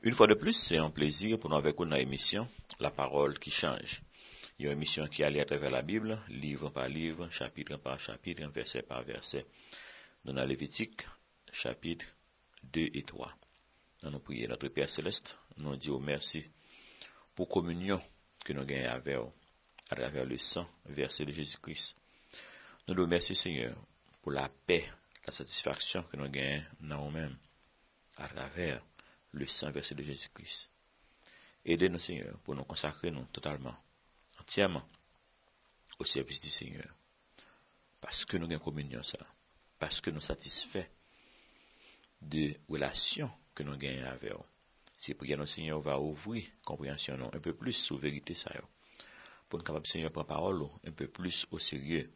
Une fois de plus, c'est un plaisir pour nous avec une émission La parole qui change. Il y a une émission qui allait à travers la Bible, livre par livre, chapitre par chapitre, verset par verset. Dans la Lévitique, chapitre 2 et 3. Nous nous prions notre Père Céleste, nous disons merci pour communion que nous gagnons avec à travers le sang versé de Jésus-Christ. Nous nous remercions Seigneur pour la paix, la satisfaction que nous gagnons dans nous-mêmes à travers le sang versé de Jésus-Christ. Aidez-nous Seigneur pour nous consacrer nous totalement, entièrement au service du Seigneur. Parce que nous avons communion ça. Parce que nous satisfaits de relations que nous gagnons avec eux. C'est pour que notre Seigneur va ouvrir compréhension un peu plus sur vérité ça. Pour nous capable Seigneur prendre parole un peu plus au sérieux.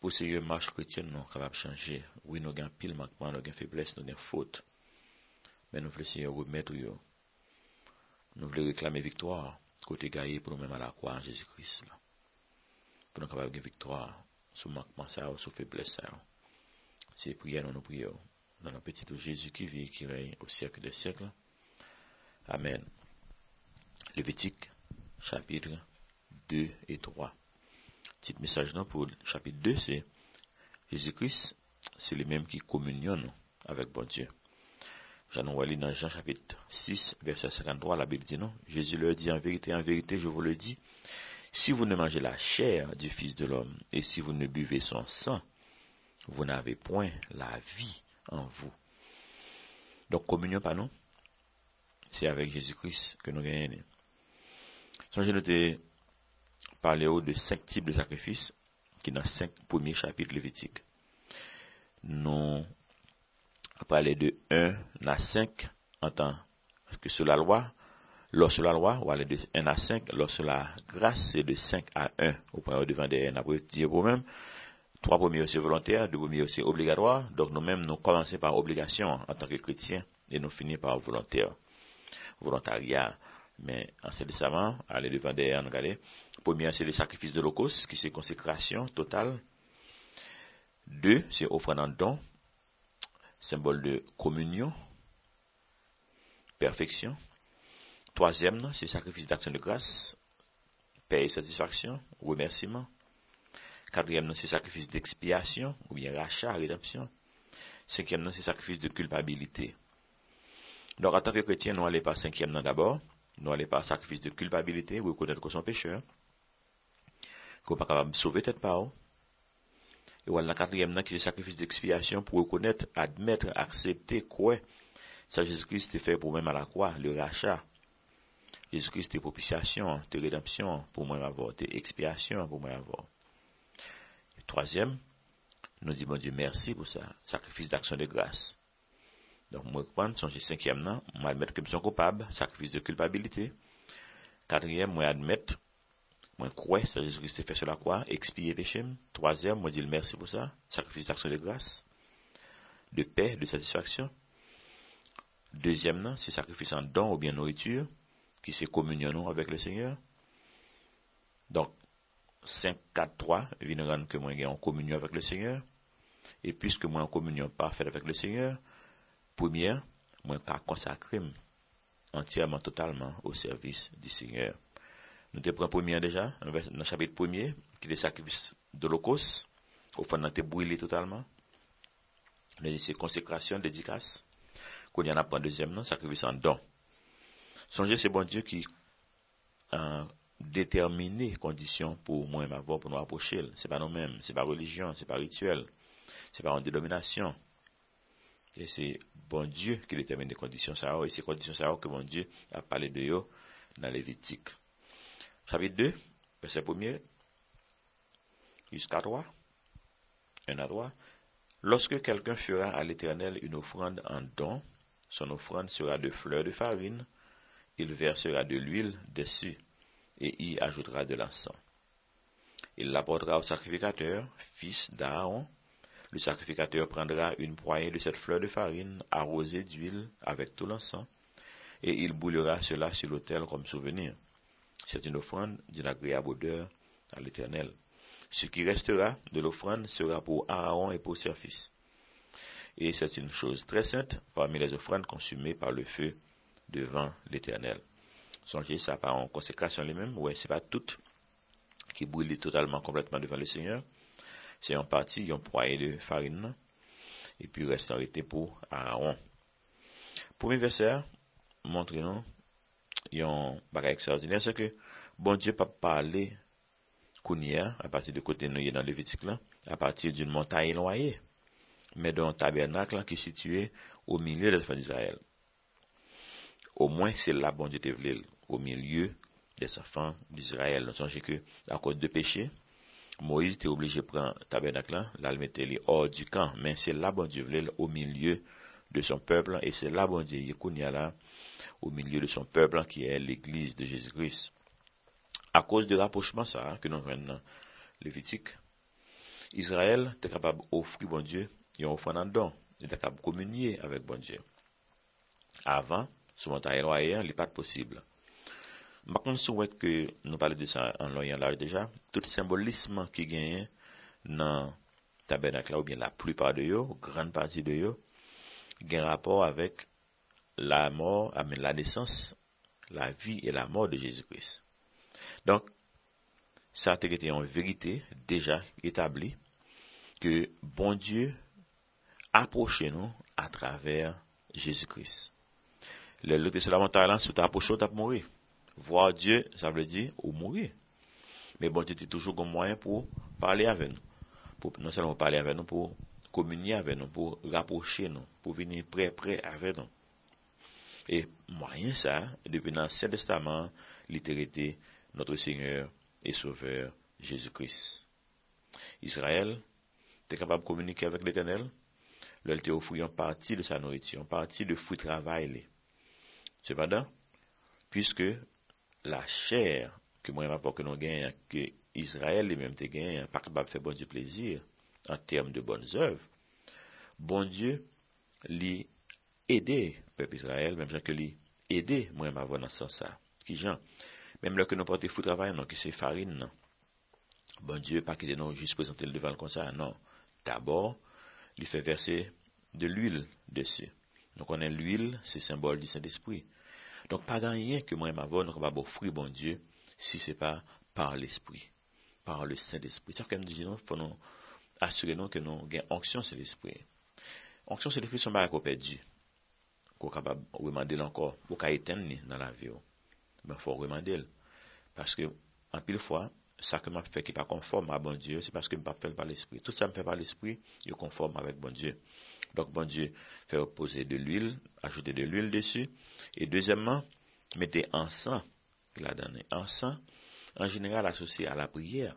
Pour sérieux marche chrétienne nous capable changer. Oui, nous avons pile manquement, nous avons faiblesse, nous avons faute. men nou vle Seigneur remettre yo. Nou vle reklamer victoire côté gagné pour nous-mêmes à la croix en Jésus-Christ là. Pour nous capable de victoire sur manquement ça ou sur faiblesse ça. C'est prière nous prions dans le petit Jésus qui vit et qui règne au siècle des siècles. Amen. Lévitique chapitre 2 et 3. Petit message là pour chapitre 2 c'est Jésus-Christ, c'est le même qui communionne avec bon Dieu. Jean dans Jean chapitre 6, verset 53, la Bible dit non? Jésus leur dit en vérité, en vérité, je vous le dis, si vous ne mangez la chair du Fils de l'homme et si vous ne buvez son sang, vous n'avez point la vie en vous. Donc, communion, pas non, c'est avec Jésus-Christ que nous gagnons. Songez noter parler de cinq types de sacrifices qui dans cinq premiers chapitres lévitiques. Nous parlé de 1 à 5 en tant que sur la loi, lorsque la loi, ou aller de 1 à 5, lorsque la grâce, c'est de 5 à 1. Au point où devant des après dire vous-même, trois premiers c'est volontaire, deux premiers c'est obligatoire. Donc nous-mêmes, nous commençons par obligation en tant que chrétiens et nous finissons par volontaire. Volontariat. Mais en de savant, aller devant des regardez. Premier, c'est le sacrifice de l'Holocauste, qui c'est consécration totale. Deux, c'est offrande en don, symbole de communion, perfection. Troisième, c'est sacrifice d'action de grâce, paix et satisfaction, remerciement. Quatrième, c'est sacrifice d'expiation, ou bien rachat, rédemption. Cinquième, c'est sacrifice de culpabilité. Donc, en tant que chrétien, nous allons par cinquième d'abord. Nous allons par sacrifice de culpabilité, reconnaître qu'on sont pécheurs, qu'on n'est pas capable de sauver tête par et voilà, la quatrième, qui est le sacrifice d'expiation pour reconnaître, admettre, accepter, quoi? Ça, Jésus-Christ est fait pour même à la croix, le rachat. Jésus-Christ est propitiation, de rédemption pour moi avoir, de expiation pour moi avoir. troisième, nous disons, Dieu, merci pour ça, sacrifice d'action de grâce. Donc, moi, prendre, son cinquième, non, moi, admettre que je suis coupable, sacrifice de culpabilité. Quatrième, moi, admettre Mwen kwe se Jésus-Christ se fè sou la kwa, ekspire pechem. Troasyem, mwen dil mersi pou sa, sakrifis d'aksyon de grâs, de pe, de satisfaksyon. Dezyem nan, se sakrifis an don ou bien nouritur, ki se komunyon nou avèk le Seigneur. Donk, 5, 4, 3, vin ran ke mwen gen an komunyon avèk le Seigneur. E pwiske mwen an komunyon pa fèd avèk le Seigneur, pwemye, mwen ka konsakrem, entièrement, totalement, au servis du Seigneur. Nous te prenons premier déjà, dans le chapitre premier, qui est le sacrifice de l'Holocauste. Au fond, nous te brûlé totalement. C'est consécration, dédicace. Qu'on y en a deuxième, sacrifice en don. Songez, c'est bon Dieu qui a déterminé les conditions pour moi et ma voix pour nous approcher. C'est pas nous-mêmes, c'est pas religion, c'est pas rituel, c'est pas une dénomination. Et c'est bon Dieu qui détermine les conditions ça, et ces conditions ça que bon Dieu a parlé de eux dans Lévitique chapitre 2, verset 1 jusqu'à 3, 1 à 3. Lorsque quelqu'un fera à l'Éternel une offrande en don, son offrande sera de fleurs de farine, il versera de l'huile dessus et y ajoutera de l'encens. Il l'apportera au sacrificateur, fils d'Aaron. Le sacrificateur prendra une poignée de cette fleur de farine arrosée d'huile avec tout l'encens, et il boulera cela sur l'autel comme souvenir. C'est une offrande d'une agréable odeur à l'Éternel. Ce qui restera de l'offrande sera pour Aaron et pour ses fils. Et c'est une chose très sainte parmi les offrandes consumées par le feu devant l'Éternel. Songez ça par en consécration lui-même, ouais, c'est pas tout qui brûle totalement, complètement devant le Seigneur. C'est en partie, un poids de farine, et puis reste arrêté pour Aaron. Premier verset, montre-nous, yon bagay ekstraordinè, se ke bon Dje pa pale kounye, a pati de kote nou ye nan Levitik lan, a pati d'un monta elwaye, me don tabernak lan ki situye ou milye de fan Israel. Ou mwen se la bon Dje te vlel, ou milye de sa fan d'Israel. Non sonje ke akot de peche, Moïse te oblige pran tabernak lan, lal mette li or du kan, men se la bon Dje vlel ou milye de de son peuple, et c'est là, bon Dieu, Yekounia au milieu de son peuple, qui est l'église de Jésus-Christ. À cause de rapprochement, ça, que nous venons dans Lévitique, Israël était capable d'offrir, bon Dieu, et offrant en don, il était capable de communier avec bon Dieu. Avant, sous montagne loyer, il n'est pas possible. Maintenant, je souhaite que nous parlions de ça en loyer là déjà, tout le symbolisme qui gagne dans tabernacle ou bien la plupart de eux, grande partie de eux, a rapport avec la mort, la naissance, la vie et la mort de Jésus-Christ. Donc, ça a été en vérité déjà établi que bon Dieu approchait nous à travers Jésus-Christ. Le lutte sur la montagne, c'est approché, tu mourir. Voir Dieu, ça veut dire ou mourir. Mais bon Dieu était toujours un moyen pour parler avec nous. Pour non seulement parler avec nous, pour communier avec nous, pour rapprocher nous, pour venir près près avec nous. Et moyen ça, depuis l'Ancien Testament, l'itérité, notre Seigneur et Sauveur Jésus-Christ. Israël était capable de communiquer avec l'Éternel, leur était offert une partie de sa nourriture, une partie de fou travail. Cependant, puisque la chair que moi-même que nous gagnons, que Israël lui-même te gagne, pas capable de faire bon du plaisir, en termes de bonnes œuvres, bon Dieu lui aider peuple Israël, même que lui aider moi ma dans ce sens Qui Jean même là que nous portons fou travail, non, que c'est farine, non. Bon Dieu, pas qu'il nous juste présenter le devant comme ça, non. D'abord, il fait verser de l'huile dessus. Donc, on a l'huile, c'est symbole du Saint-Esprit. Donc, pas rien que moi et ma voix, nous pas offrir bon Dieu, si c'est pas par l'Esprit, par le Saint-Esprit. C'est comme nous faut nous asure nou ke nou gen onksyon se l'esprit. Onksyon se l'esprit son ba akopè di. Kou kapab remande lankor, pou ka eten ni nan la vi yo. Ben fò remande l. Paske an pil fwa, sa ke m ap fè ki pa konform a bon Diyo, se paske m pa fèl pa l'esprit. Tout sa m fè pa l'esprit, yo konform avèk bon Diyo. Donk bon Diyo fè repose de l'huil, ajoute de l'huil desu. Et deuxèmman, mette ansan, la danè ansan, an general asosye a la priyer.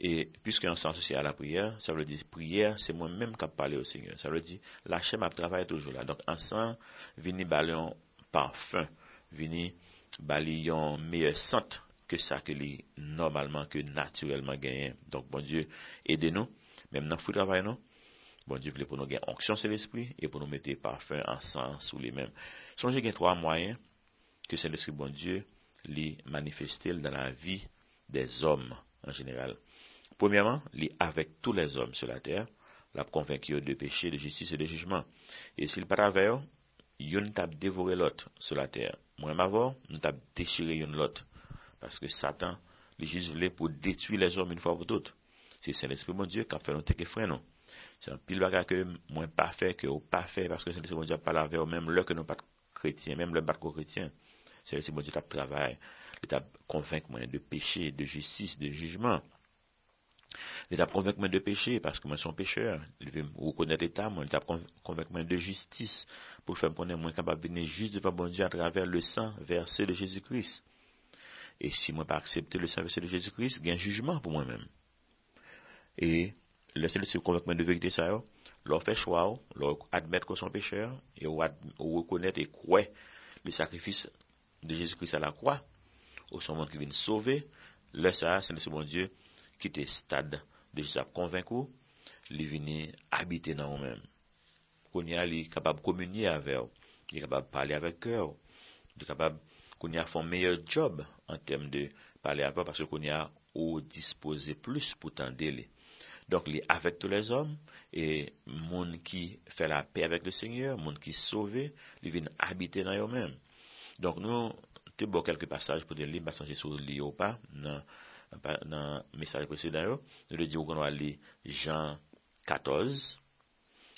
Et puisque encens associé à la prière, ça veut dire prière, c'est moi-même qui parle au Seigneur. Ça veut dire la chaîne m'a travaillé toujours là. Donc, encens, vini ballon parfum, vini bali yon meilleur sente que ça que les normalement que naturellement gagné. Donc bon Dieu, aidez-nous, même dans le travail nous. Bon Dieu voulait pour nous gagner onction sur l'esprit et pour nous mettre parfum ensemble sous les mêmes. Songez qu'il y a trois moyens que c'est l'esprit bon Dieu les manifester dans la vie des hommes en général. Premièrement, il avec tous les hommes sur la terre, l'a convaincu de péché, de justice et de jugement. Et s'il pas avec yon tap dévoré l'autre sur la terre. Moi, m'avant, nous tap déchiré yon l'autre. Parce que Satan, le juste voulait pour détruire les hommes une fois pour toutes. C'est Saint-Esprit, mon Dieu, qui a fait notre frère, non? C'est un pile bagage que moins pas fait, que pas fait, parce que Saint-Esprit, mon Dieu, pas lavé, même le que nous pas chrétiens, même le pas chrétien. C'est l'Esprit, mon Dieu, tap travail, il tap convaincu de péché, de justice, de jugement. Il t'a convaincu de péché parce que moi, je suis un pécheur. Il veut reconnaître l'état, moi, il t'a convaincu de justice pour faire connaître moi capable de venir juste devant bon Dieu à travers le sang versé de Jésus-Christ. Et si moi pas accepter le sang versé de Jésus-Christ, il y a un jugement pour moi-même. Et le seul convaincre de vérité ça, leur fait choix, leur admettre qu'ils sont pécheurs, et reconnaître et croire le sacrifice de Jésus-Christ à la croix, au son monde qui vient sauver, le ça, c'est le bon Dieu qui était stade de jis ap konvenk ou, li vini habite nan ou men. Kouni a li kapab komunye ave ou, li kapab pale avek kè ou, li kapab kouni a fon meyè job an tem de pale ave ou, parce kouni a ou dispose plus pou tan dele. Donk li avek tou les om, e moun ki fè la pe avek le seigneur, moun ki sove, li vini habite nan ou men. Donk nou, te bo kelke pasaj pou de li, basan jisou li ou pa, nan, nan mesaj preseden yo, nou de di ou kon wale Jean 14,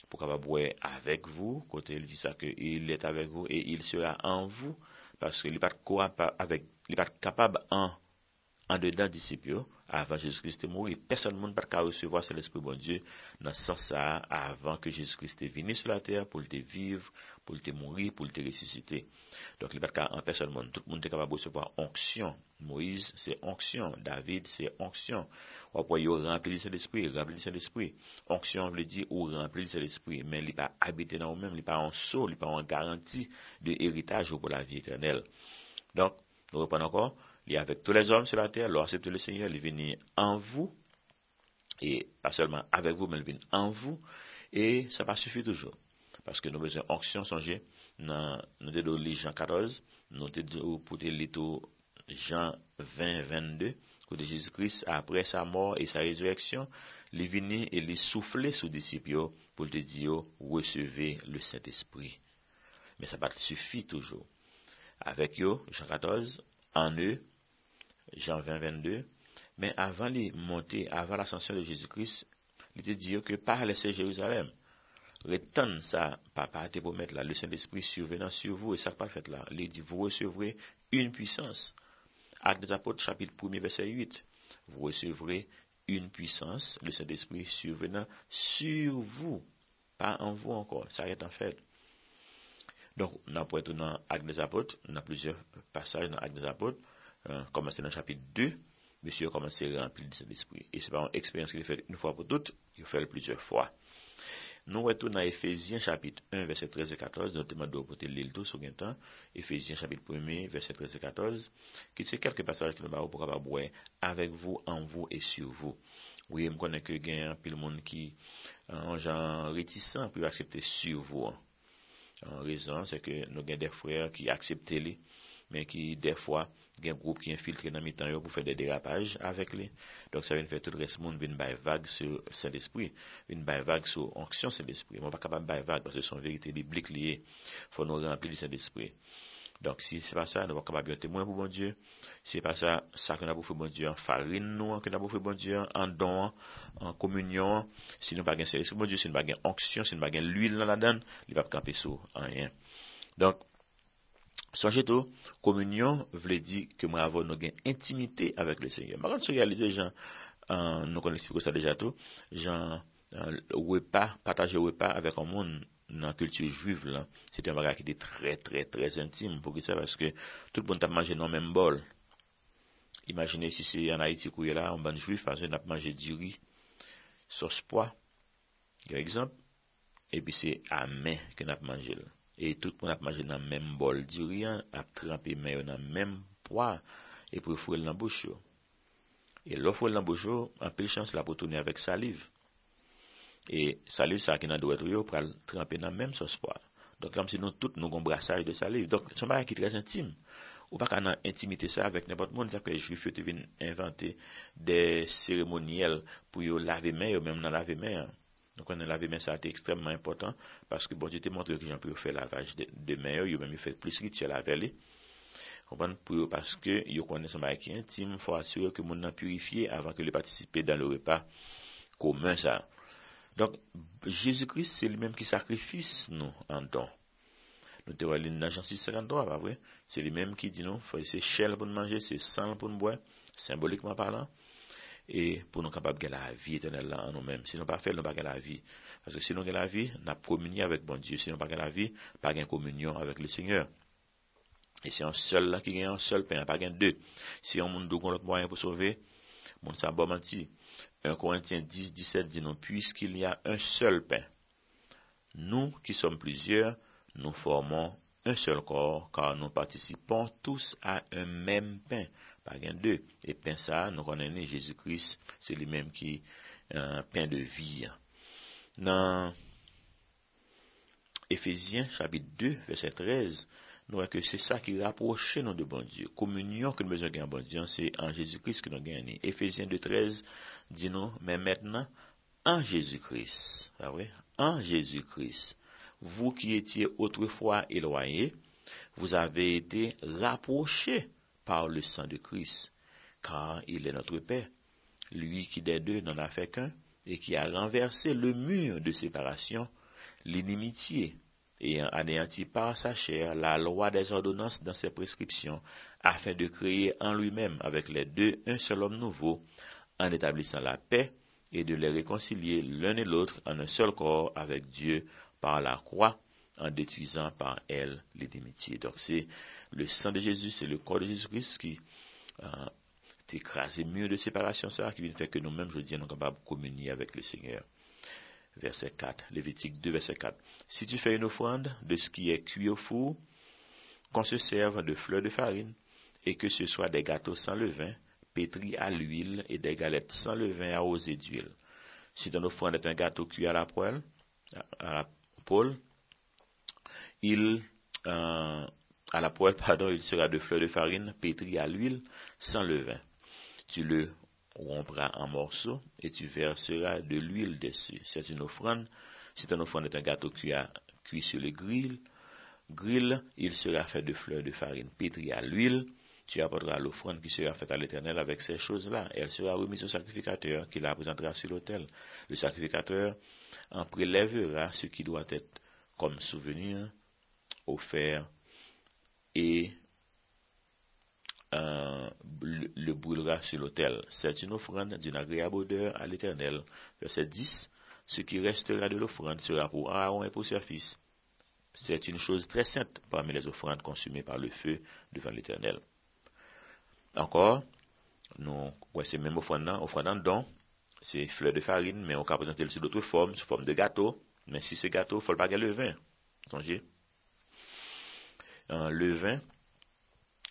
pou kapab wè avèk vou, kote li di sa ke il et avèk vou, et il sera an vou, paske li pat kapab an en dedans disciples avant Jésus-Christ est mort. Personne ne peut recevoir c'est l'Esprit bon Dieu dans ce sens-là avant que Jésus-Christ est venu sur la terre pour le vivre, pour le mourir, pour le ressusciter. Donc, il n'y a pas en personne monde. Tout le monde est capable de recevoir onction. Moïse, c'est onction. David, c'est onction. Ou après, il rempli de l'esprit, rempli de l'esprit. Onction veut dire ou rempli de l'esprit. Mais il n'est pas habité dans vous-même, il n'est pas en saut, il n'est pas en garantie de héritage pour la vie éternelle. Donc, nous reprenons encore. Il est avec tous les hommes sur la terre, alors acceptez le Seigneur, il vient en vous, et pas seulement avec vous, mais il vient en vous, et ça va suffire toujours. Parce que nous avons besoin d'onction, songez, nous avons lire Jean 14, nous avons lire Jean 20, 22, que Jésus-Christ, après sa mort et sa résurrection, il venu et il soufflé sous disciples pour te dire, recevez le Saint-Esprit. Mais ça va suffire toujours. Avec eux, Jean 14, en eux, Jean 20, 22. Mais avant de monter, avant l'ascension de Jésus-Christ, il était dit que par laisser Jérusalem, retenez ça, papa, te pour mettre là, le Saint-Esprit survenant sur vous, et ça pas fait là. Il dit, vous recevrez une puissance. Acte des apôtres, chapitre 1 verset 8. Vous recevrez une puissance, le Saint-Esprit survenant sur vous, pas en vous encore. Ça est en fait. Donc, on a dans Acte des apôtres, on plusieurs passages dans Acte des apôtres. Euh, commencé dans le chapitre 2, monsieur a commencé à remplir de cet esprit. Et c'est pas une expérience qu'il fait une fois pour toutes, il fait plusieurs fois. Nous retournons à Ephésiens chapitre 1, verset 13 et 14, notamment de côté l'île tout sur temps, Ephésiens chapitre 1, verset 13 et 14, qui c'est quelques passages que nous avons pour capable avec vous, en vous et sur vous. Oui, je connais que gain pile monde qui en genre réticent pour accepter sur vous. En raison, c'est que nous avons des frères qui acceptent les men ki defwa gen group ki infiltre nan mitan yo pou fè de derapaj avèk li. Donk sa ven fè tout res moun vin bay vague sou sè l'esprit, vin bay vague sou onksyon sè l'esprit. Mwen pa kapab bay vague, parce son verite biblik liye, fò nou rempli li sè l'esprit. Donk si se pa sa, nou pa kapab yon temwen pou bon Diyo, se pa sa, sa kon apou fè bon Diyo an farin nou, kon apou fè bon Diyo an don, an komunyon, si nou pa gen sè l'esprit bon Diyo, si nou pa gen onksyon, si nou pa gen l'huil nan la dan, li pa pa kampe sou an yen. Donk, Sonje tou, komunyon vle di ke mwen avon nou gen intimite avèk le Seigneur. Mwen kon sou realite jan, euh, nou kon ekspliko sa deja tou, jan euh, wepa, pataje wepa avèk an moun nan kultur juiv lan. Se te mwen akite tre, tre, tre intime pou ki sa, paske tout bon tap manje nan men bol. Imagine si se an Haiti kouye la, an ban juif, an se nap manje diri, sos poa, yo ekzamp, epi se amè ke nap manje la. E tout moun ap manje nan menm bol di riyan, ap trampi men yo nan menm pwa, e pou fwel nan bouch yo. E lo fwel nan bouch yo, an pil chans la pou toune avèk saliv. E saliv sa ki nan do etro yo pral trampi nan menm sos pwa. Donk am si nou tout nou kon brasaj de saliv. Donk son ba ki trez intime. Ou pa ka nan intimite sa avèk nepot moun, sa kwe juif yo te vin inventè de seremoniel pou yo lave men yo menm nan lave men yo. Nou konnen lave men sa te ekstremman important, paske bon, jete montre ki jan pou yo fè lavaj de, de men yo, yo men yo fè plis rituel avè li. Kompon pou yo, paske yo konnen sa may ki intime, fwa asyre ke moun nan purifiye avan ke li patisipe dan le repa koumen sa. Donk, Jésus-Christ se li menm ki sakrifis nou an don. Nou te wale nan jan 653, pa vwe? Se li menm ki di nou, fwa se chel pou nou manje, se san pou nou bwe, symbolikman palan. Et pour nous capables de la vie éternelle en nous-mêmes. Si nous pas fait, nous pas la vie. Parce que si nous la vie, nous avons communié avec bon Dieu. Si nous pas la vie, pas de communion avec le Seigneur. Et c'est un seul qui a un seul pain, pas deux. Si on monde d'autres moyen pour sauver, mon ça bon menti. 1 Corinthiens 10, 17 dit non, puisqu'il y a un seul pain. Nous qui sommes plusieurs, nous formons un seul corps, car nous participons tous à un même pain, pas un deux. Et pain ça, nous connaissons Jésus-Christ, c'est lui-même qui est un pain de vie. Dans Ephésiens chapitre 2, verset 13, nous voyons que c'est ça qui rapproche nous de bon Dieu. Communion que nous besoin de bon Dieu, c'est en Jésus-Christ que nous gagnons. Ephésiens 2, 13 dit nous, mais maintenant, en Jésus-Christ, ah oui, en Jésus-Christ, Vous qui étiez autrefois éloignés, vous avez été rapprochés par le sang de Christ, car il est notre paix. Lui qui des deux n'en a fait qu'un, et qui a renversé le mur de séparation, l'inimitié, et anéanti par sa chair la loi des ordonnances dans ses prescriptions, afin de créer en lui-même avec les deux un seul homme nouveau, en établissant la paix, et de les réconcilier l'un et l'autre en un seul corps avec Dieu par la croix, en détruisant par elle l'inimitié. Donc c'est le sang de Jésus, c'est le corps de Jésus-Christ qui euh, écrasé de séparation, ça, qui vient faire que nous-mêmes, je dis, nous sommes capables de communier avec le Seigneur. Verset 4, Lévitique 2, verset 4. Si tu fais une offrande de ce qui est cuit au four, qu'on se serve de fleurs de farine, et que ce soit des gâteaux sans levain, pétris à l'huile, et des galettes sans levain arrosées d'huile. Si ton offrande est un gâteau cuit à la poêle, à la poêle, il, euh, à la poêle, pardon, il sera de fleurs de farine pétries à l'huile sans levain. Tu le rompras en morceaux et tu verseras de l'huile dessus. C'est une offrande. Si ton offrande est un gâteau cuit, cuit sur le grill, grill, il sera fait de fleurs de farine pétries à l'huile. Tu apporteras l'offrande qui sera faite à l'Éternel avec ces choses-là. Elle sera remise au sacrificateur qui la présentera sur l'autel. Le sacrificateur en prélèvera ce qui doit être comme souvenir offert et euh, le, brûlera sur l'autel. C'est une offrande d'une agréable odeur à l'Éternel. Verset 10. Ce qui restera de l'offrande sera pour Aaron et pour ses fils. C'est une chose très sainte parmi les offrandes consumées par le feu devant l'Éternel. Encore, nous, c'est même offrande, offrande don, c'est fleur de farine, mais on peut présenter sous d'autres formes, sous forme de gâteau. Mais si c'est gâteau, il faut pas le vin. Songez. le vin,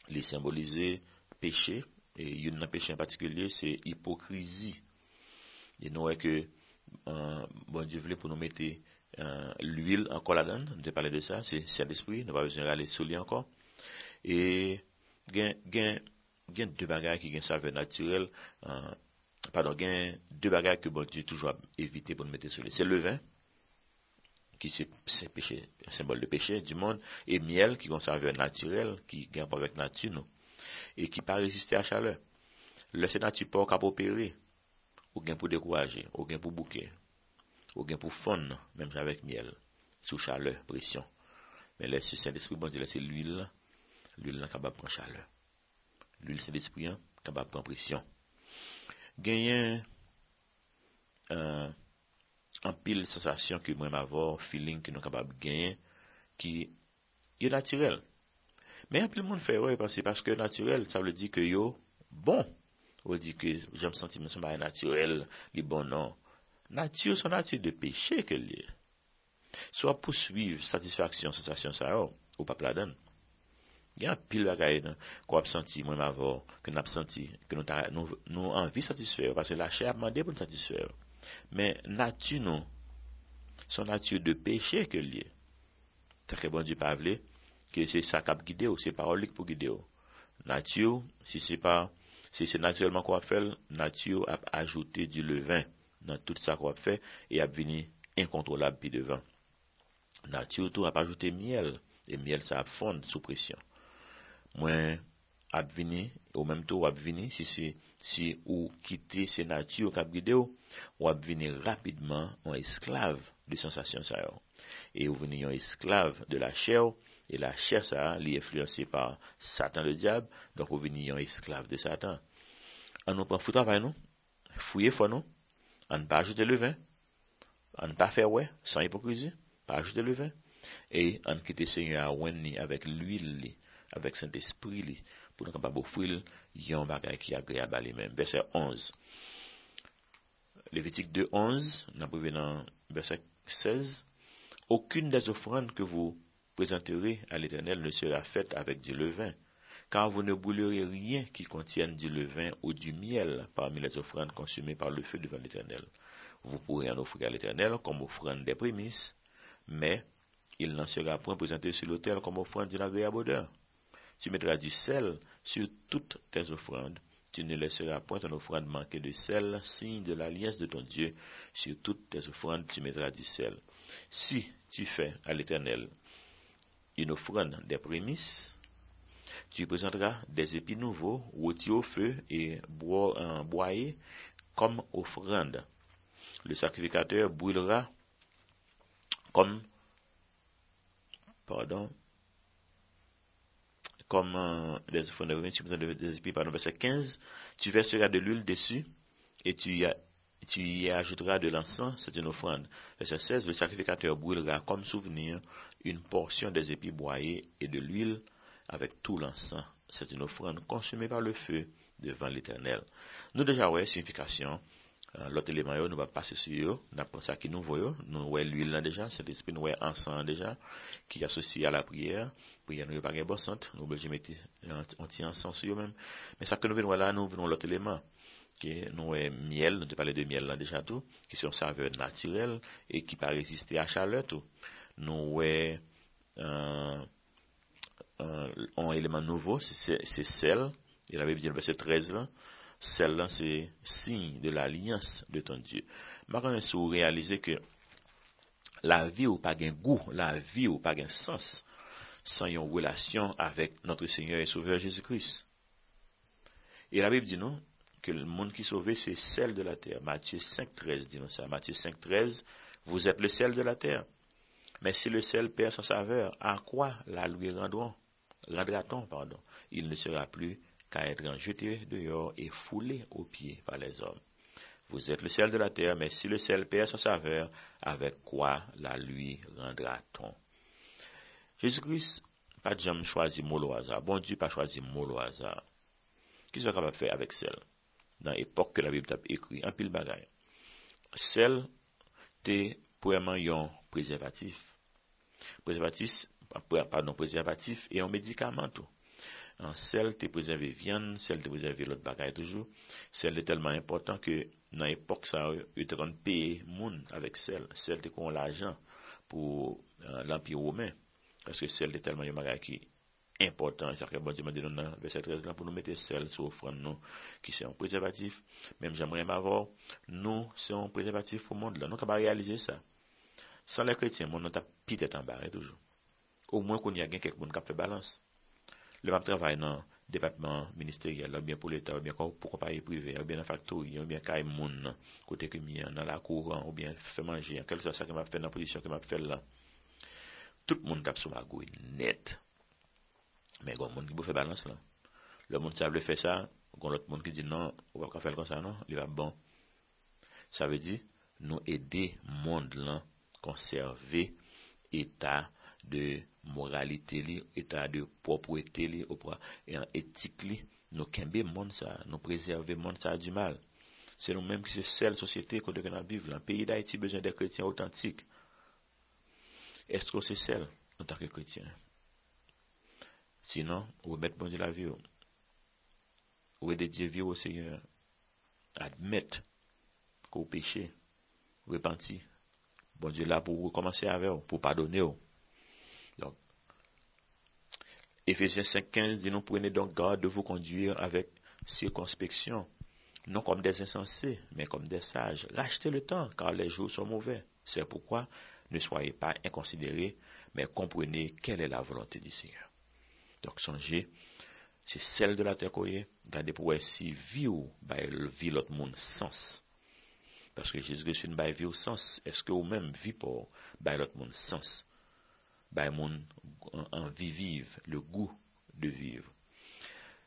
il symbolisé péché, et il y a un péché en particulier, c'est hypocrisie. Et nous voyons que euh, bon Dieu voulait pour nous mettre euh, l'huile encore là-dedans, de parler de ça, c'est Saint-Esprit, nous pas besoin d'aller sous lui encore. Et il y gen dè bagay ki gen save naturel, uh, pardon, gen dè bagay ki bon Diyo toujwa evite pou nou mette sou li. Se le vin, ki se, se peche, sembol de peche di moun, e miel ki gen save naturel, ki gen pa vek natu nou, e ki pa reziste a chale. Le se natu pa ou kap opere, ou gen pou dekouaje, ou gen pou bouke, ou gen pou fon, non, menm javek miel, sou chale, presyon. Men lè se Saint-Esprit bon Diyo lè se l'huil, l'huil nan kabab pran chale. l'huile Saint-Esprit capable kapab pran presyon. Genyen uh, an pil sensasyon ki mwen mavor, feeling ki nou kapab genyen, ki yo naturel. Men an pil moun fè wè, parce, parce que naturel, sa wè di ke yo bon. Ou di ke jèm senti mè son baye naturel, li bon nan. Natyur son natyur de peche ke li. So a pousuiv satisfaksyon, sensasyon sa yo, oh, ou pa pladen. Gen pil bagay nan, kwa ap senti mwen mavor, ke nou ap senti, ke nou, ta, nou, nou anvi satisfer, parce la chè ap mande pou nou satisfer. Men natu nou, son natu de peche ke liye. Takè bon di pavle, ke se sakap gide ou, se parolik pou gide ou. Natu, si se pa, si se naturelman kwa ap fel, natu ap ajoute di levan nan tout sa kwa ap fe, e ap vini inkontrolab pi devan. Natu tou ap ajoute miel, e miel sa ap fonde sou presyon. mwen ap vini, ou menm tou wap vini, si, si, si ou kite ou kap gide ou, wap vini rapidman an esklav de sensasyon sa yo. E ou vini an esklav de la chè ou, e la chè sa li enfluense par satan le diab, donk ou vini an esklav de satan. An nou pan foutan avay nou, fouye fwa nou, an pa ajoute le vin, an pa fè wè, san hipokrizi, pa ajoute le vin, e an kite se yon a wen ni avèk l'huil li, espri li, pour nous capables d'offrir un bagage qui est agréable à. Verset 11. Lévitique 2, 11, nous dans verset 16. Aucune des offrandes que vous présenterez à l'Éternel ne sera faite avec du levain, car vous ne brûlerez rien qui contienne du levain ou du miel parmi les offrandes consumées par le feu devant l'Éternel. Vous pourrez en offrir à l'Éternel comme offrande des prémices, mais il n'en sera point présenté sur l'autel comme offrande d'une agréable odeur tu mettras du sel sur toutes tes offrandes tu ne laisseras point ton offrande manquer de sel, signe de l'alliance de ton Dieu. Sur toutes tes offrandes, tu mettras du sel. Si tu fais à l'Éternel une offrande des prémices, tu présenteras des épis nouveaux, rôtis au feu et boyés comme offrande. Le sacrificateur brûlera comme pardon comme euh, des offrandes des épis, pardon, verset 15, tu verseras de l'huile dessus et tu y, tu ajouteras de l'encens, c'est une offrande. Verset 16, le sacrificateur brûlera comme souvenir une portion des épis broyés et de l'huile avec tout l'encens. C'est une offrande consumée par le feu devant l'Éternel. Nous déjà ouais signification. Euh, lot eleman yo nou va pase su yo, na pon sa ki nou voyo, nou wè l'huil nan deja, set espri nou wè ansan deja, ki asosye a la priyer, priyer nou yo pa gen bosant, nou belje meti anti ansan su yo men. Men sa ke nou ven wè la, nou ven wè lot eleman, ki nou wè miel, nou te pale de miel nan deja tou, ki se yon saveur naturel, e ki pa reziste a chale tou. Nou wè an euh, uh, uh, eleman nouvo, se sel, e la bebe di nou verset 13 lan, Sel là, c'est signe de l'alliance de ton Dieu. Maintenant, si vous réalisez que la vie ou pas un goût, la vie ou pas un sens, sans une relation avec notre Seigneur et Sauveur Jésus-Christ. Et la Bible dit non, que le monde qui est sauvé, c'est celle de la terre. Matthieu 5, 13 dit nous ça. Matthieu 5, 13, vous êtes le sel de la terre. Mais si le sel perd son saveur, à quoi la lui rendra-t-on, pardon, il ne sera plus qu'à être jeté dehors et foulé aux pieds par les hommes. Vous êtes le sel de la terre, mais si le sel perd sa saveur, avec quoi la lui rendra-t-on? Jésus-Christ, pas jamais choisi mot au hasard. Bon Dieu, pas choisi mot au hasard. Qu'est-ce qu'on de faire avec sel Dans l'époque que la Bible a écrit, un pile bagaille. Sel, c'est premièrement un préservatif. Préservatif, pardon, préservatif et un médicament tout. an sel te prezeve vyan, sel te prezeve lot bagay toujou. Sel de telman important ke nan epok sa yo te kon peye moun avek sel. Sel te kon l'ajan pou euh, l'ampi roumen. Kaske sel bon de telman yo magay ki important. Sa ke bon di mande nou nan verset 13 lan pou nou mette sel sou ofran nou ki se yon prezevatif. Mem jemre m'avor, nou se yon prezevatif pou moun la. Nou ka ba realize sa. San le kretien, moun nou ta pitet an bare toujou. Ou mwen kon yon gen kek moun kap fe balans. Le map travay nan depatman ministerial, ou bien pou l'Etat, ou bien pou kompaye prive, ou bien nan faktori, ou bien kay moun nan, kote ke mi nan la kouran, ou bien fè manje, an kel sa sa ke map fè nan pozisyon ke map fè la. Tout bon, moun kap sou magou net. Men goun moun ki pou fè balans la. Le moun sa vle fè sa, goun lot moun ki di nan, ou wap ka fèl kon sa nan, li va bon. Sa ve di, nou ede moun lan konserve etat de moralite li, etat de propwete li, opwa, en etik li, nou kenbe moun sa, nou prezerve moun sa di mal. Se nou menm ki se sel sosyete kote gen an viv lan. Peyi da iti bejen de kretien autantik. Esko se sel an tak kretien. Sinon, ou met bon di la vi ou. Ou e dedye vi ou se yon. Admet ko peche. Repanti. Bon di la pou rekomansi ave ou. Pou padone ou. Ephésiens 5.15 dit nous prenez donc garde de vous conduire avec circonspection, non comme des insensés, mais comme des sages. Rachetez le temps, car les jours sont mauvais. C'est pourquoi ne soyez pas inconsidérés, mais comprenez quelle est la volonté du Seigneur. Donc, songez, c'est celle de la terre qu'on Gardez pour si vie ou, bah, vie l'autre monde sens. Parce que Jésus-Christ vie au sens. Est-ce que vous-même vivez pour, bah, l'autre monde sens? bay moun anvi vive, le gou de vive.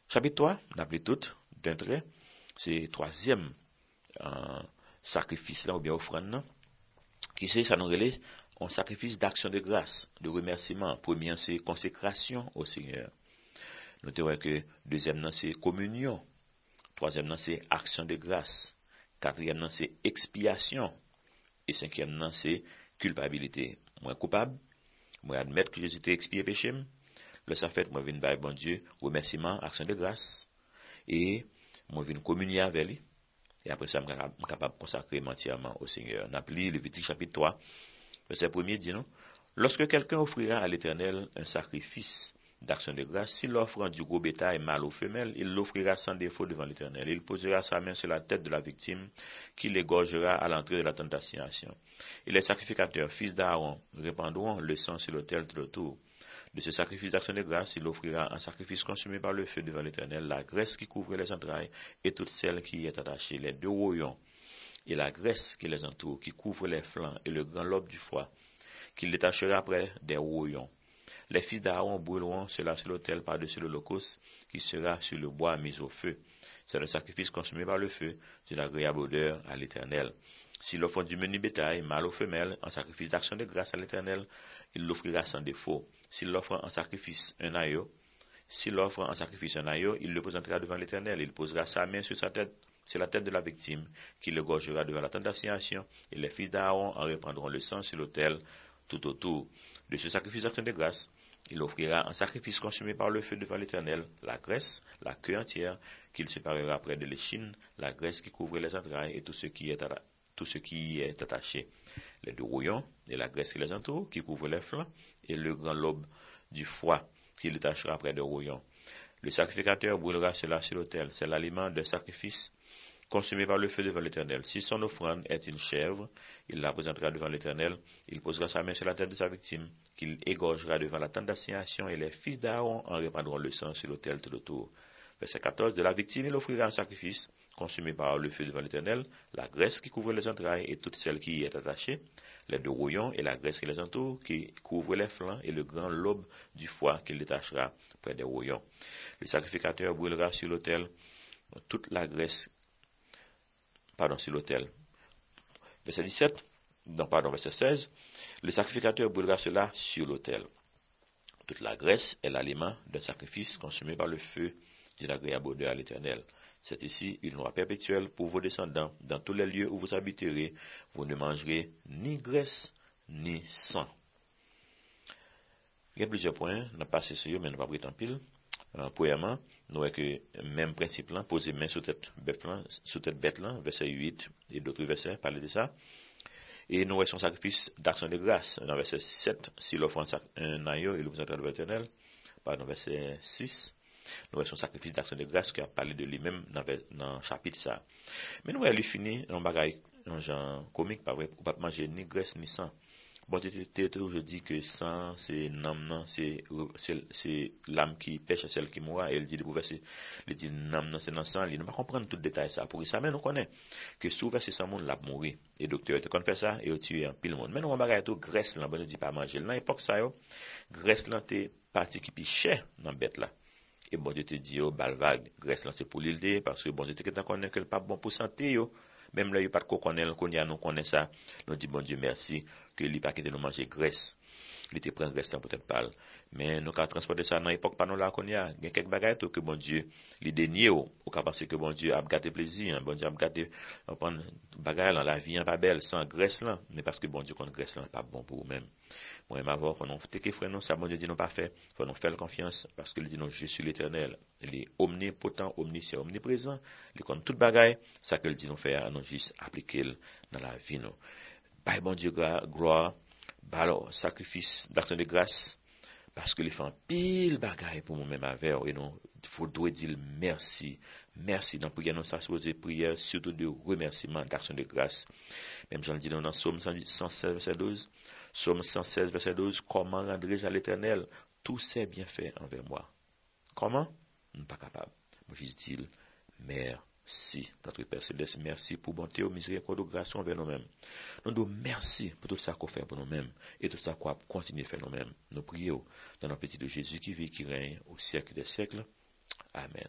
Chapit 3, nap li tout, dentre, se troasyem euh, sakrifis la ou bien ofran nan, ki se sa nou rele an sakrifis d'aksyon de grase, de remersiman, premien se konsekrasyon ou seigneur. Nou te wè ke dezem nan se komunyon, troasyem nan se aksyon de grase, katriyem nan se ekspiyasyon, e senkyem nan se kulpabilite. Mwen koupab, moi admettre que Jésus t'a expié péché, le ça fait moi viens bon Dieu, remerciement, action de grâce. Et moi viens communier avec lui. Et après ça je suis capable de consacrer entièrement au Seigneur. On le Lévitique chapitre 3 verset 1 dit non? Lorsque quelqu'un offrira à l'Éternel un sacrifice d'action de grâce, s'il offre du gros bétail mâle ou femelle, il l'offrira sans défaut devant l'Éternel. Il posera sa main sur la tête de la victime, qui l'égorgera à l'entrée de la tentation. Et les sacrificateurs, fils d'Aaron, répandront le sang sur l'autel tout autour. De ce sacrifice d'action de grâce, il offrira un sacrifice consumé par le feu devant l'Éternel, la graisse qui couvre les entrailles et toute celle qui y est attachée, les deux rouillons et la graisse qui les entoure, qui couvre les flancs et le grand lobe du foie, qu'il détachera après des rouillons. Les fils d'Aaron brûleront cela sur l'autel par-dessus l'holocauste qui sera sur le bois mis au feu. C'est le sacrifice consumé par le feu, d'une agréable odeur à l'Éternel. S'il offre du menu bétail, mâle ou femelle, en sacrifice d'action de grâce à l'Éternel, il l'offrira sans défaut. S'il offre en sacrifice un aïeau, s'il offre en sacrifice un il le présentera devant l'Éternel. Il posera sa main sur sa tête, sur la tête de la victime, qui le gorgera devant la tentation, et les fils d'Aaron en reprendront le sang sur l'autel tout autour. De ce sacrifice d'action de grâce, il offrira un sacrifice consumé par le feu devant l'Éternel, la graisse, la queue entière, qu'il séparera près de l'échine, la graisse qui couvre les entrailles et tout ce qui est, est attaché, les deux rouillons et la graisse qui les entoure, qui couvre les flancs, et le grand lobe du foie, qu'il détachera près des rouillons. Le sacrificateur brûlera cela sur l'autel. C'est l'aliment de sacrifice consumé par le feu devant l'Éternel. Si son offrande est une chèvre, il la présentera devant l'Éternel, il posera sa main sur la tête de sa victime, qu'il égorgera devant la tente d'assignation, et les fils d'Aaron en répandront le sang sur l'autel tout autour. Verset 14. De la victime, il offrira un sacrifice consumé par le feu devant l'Éternel, la graisse qui couvre les entrailles et toute celle qui y est attachée, les deux rouillons et la graisse qui les entoure, qui couvre les flancs et le grand lobe du foie qu'il détachera près des rouillons. Le sacrificateur brûlera sur l'autel toute la graisse pardon, sur l'autel. Verset 17, non, pardon, verset 16, le sacrificateur brûlera cela sur l'autel. Toute la graisse est l'aliment d'un sacrifice consumé par le feu d'une agréable odeur à l'éternel. C'est ici une loi perpétuelle pour vos descendants. Dans tous les lieux où vous habiterez, vous ne mangerez ni graisse ni sang. Il y a plusieurs points, on a passé sur eux, mais on va pas en pile. Euh, premièrement, nou wè ke menm prinsip lan, pose men sou tèt bet lan, sou tèt bet lan, verset 8 et d'autres versets, pale de sa. Et nou wè son sakrifis d'aksyon de grâce, nan verset 7, si l'offrande un ayo et l'obsentre de l'éternel, pardon, verset 6, nou wè son sakrifis d'aksyon de grâce ki a pale de li menm nan chapit sa. Men nou wè li fini, nan bagay, nan jan komik, pa wè, ou pa manje ni grès ni san. Bon, te te toujou di ke san, se nam nan, se lam ki peche sel ki mwa, el di de pou verse, li di nam nan se nan san, li nou pa kompren tout detay sa. Pou ki sa men nou konen, ke sou verse san moun lap mouri. E doktor te kon fè sa, e yo tiwe an pil moun. Men nou an bagay ato, gres lan, bon nou di pa manjel. Nan epok sa yo, gres lan te pati ki pi chè nan bet la. E bon, te te di yo, balvag, gres lan se pou li lde, parce que bon, te te ketan konen ke l pap bon pou sante yo. Mem le yo pat ko konen, konya nou konen sa, nou di bon Diyo mersi, ke li pa kite nou manje gres. Li te pren gres tan poten pal. Men nou ka transporte sa nan epok panon la kon ya, gen kek bagay tou ke bon Diyo li denye ou, ou ka pase ke bon Diyo ap gate plezi, an, bon Diyo ap gate an, bagay lan, la vi an pa bel, san gres lan, men paske bon Diyo kon gres lan pa bon pou ou men. Mwen m avor, fon nou teke fwen nou, sa bon Diyo di nou pa fe, fon nou fel konfians, paske li di nou Jesu l'Eternel, li omnipotent, omnisyen, omniprezent, li kon tout bagay, sa ke li di nou fe, an nou jis aplike l nan la vi nou. Bay bon Diyo gloa, balo sakrifis, dakton de grase, parce que les fait pile bagaille pour moi-même avec, et non, il faudrait dire merci, merci. Dans la prière, nous sommes prière, surtout de remerciement, d'action de grâce. Même j'en dis dans le Somme 116, verset 12, Somme 116, verset 12, comment rendrai-je à l'éternel? Tous ses bienfaits envers moi? Comment? Je ne pas capable. Moi, je dis, merci si notre Père Céleste, merci pour bonté, miséricorde, grâce envers nous-mêmes. Nous disons merci pour tout ça qu'on fait pour nous-mêmes et tout ça qu'on continue de faire nous-mêmes. Nous prions dans le petit de Jésus qui vit, qui règne au siècle des siècles. Amen.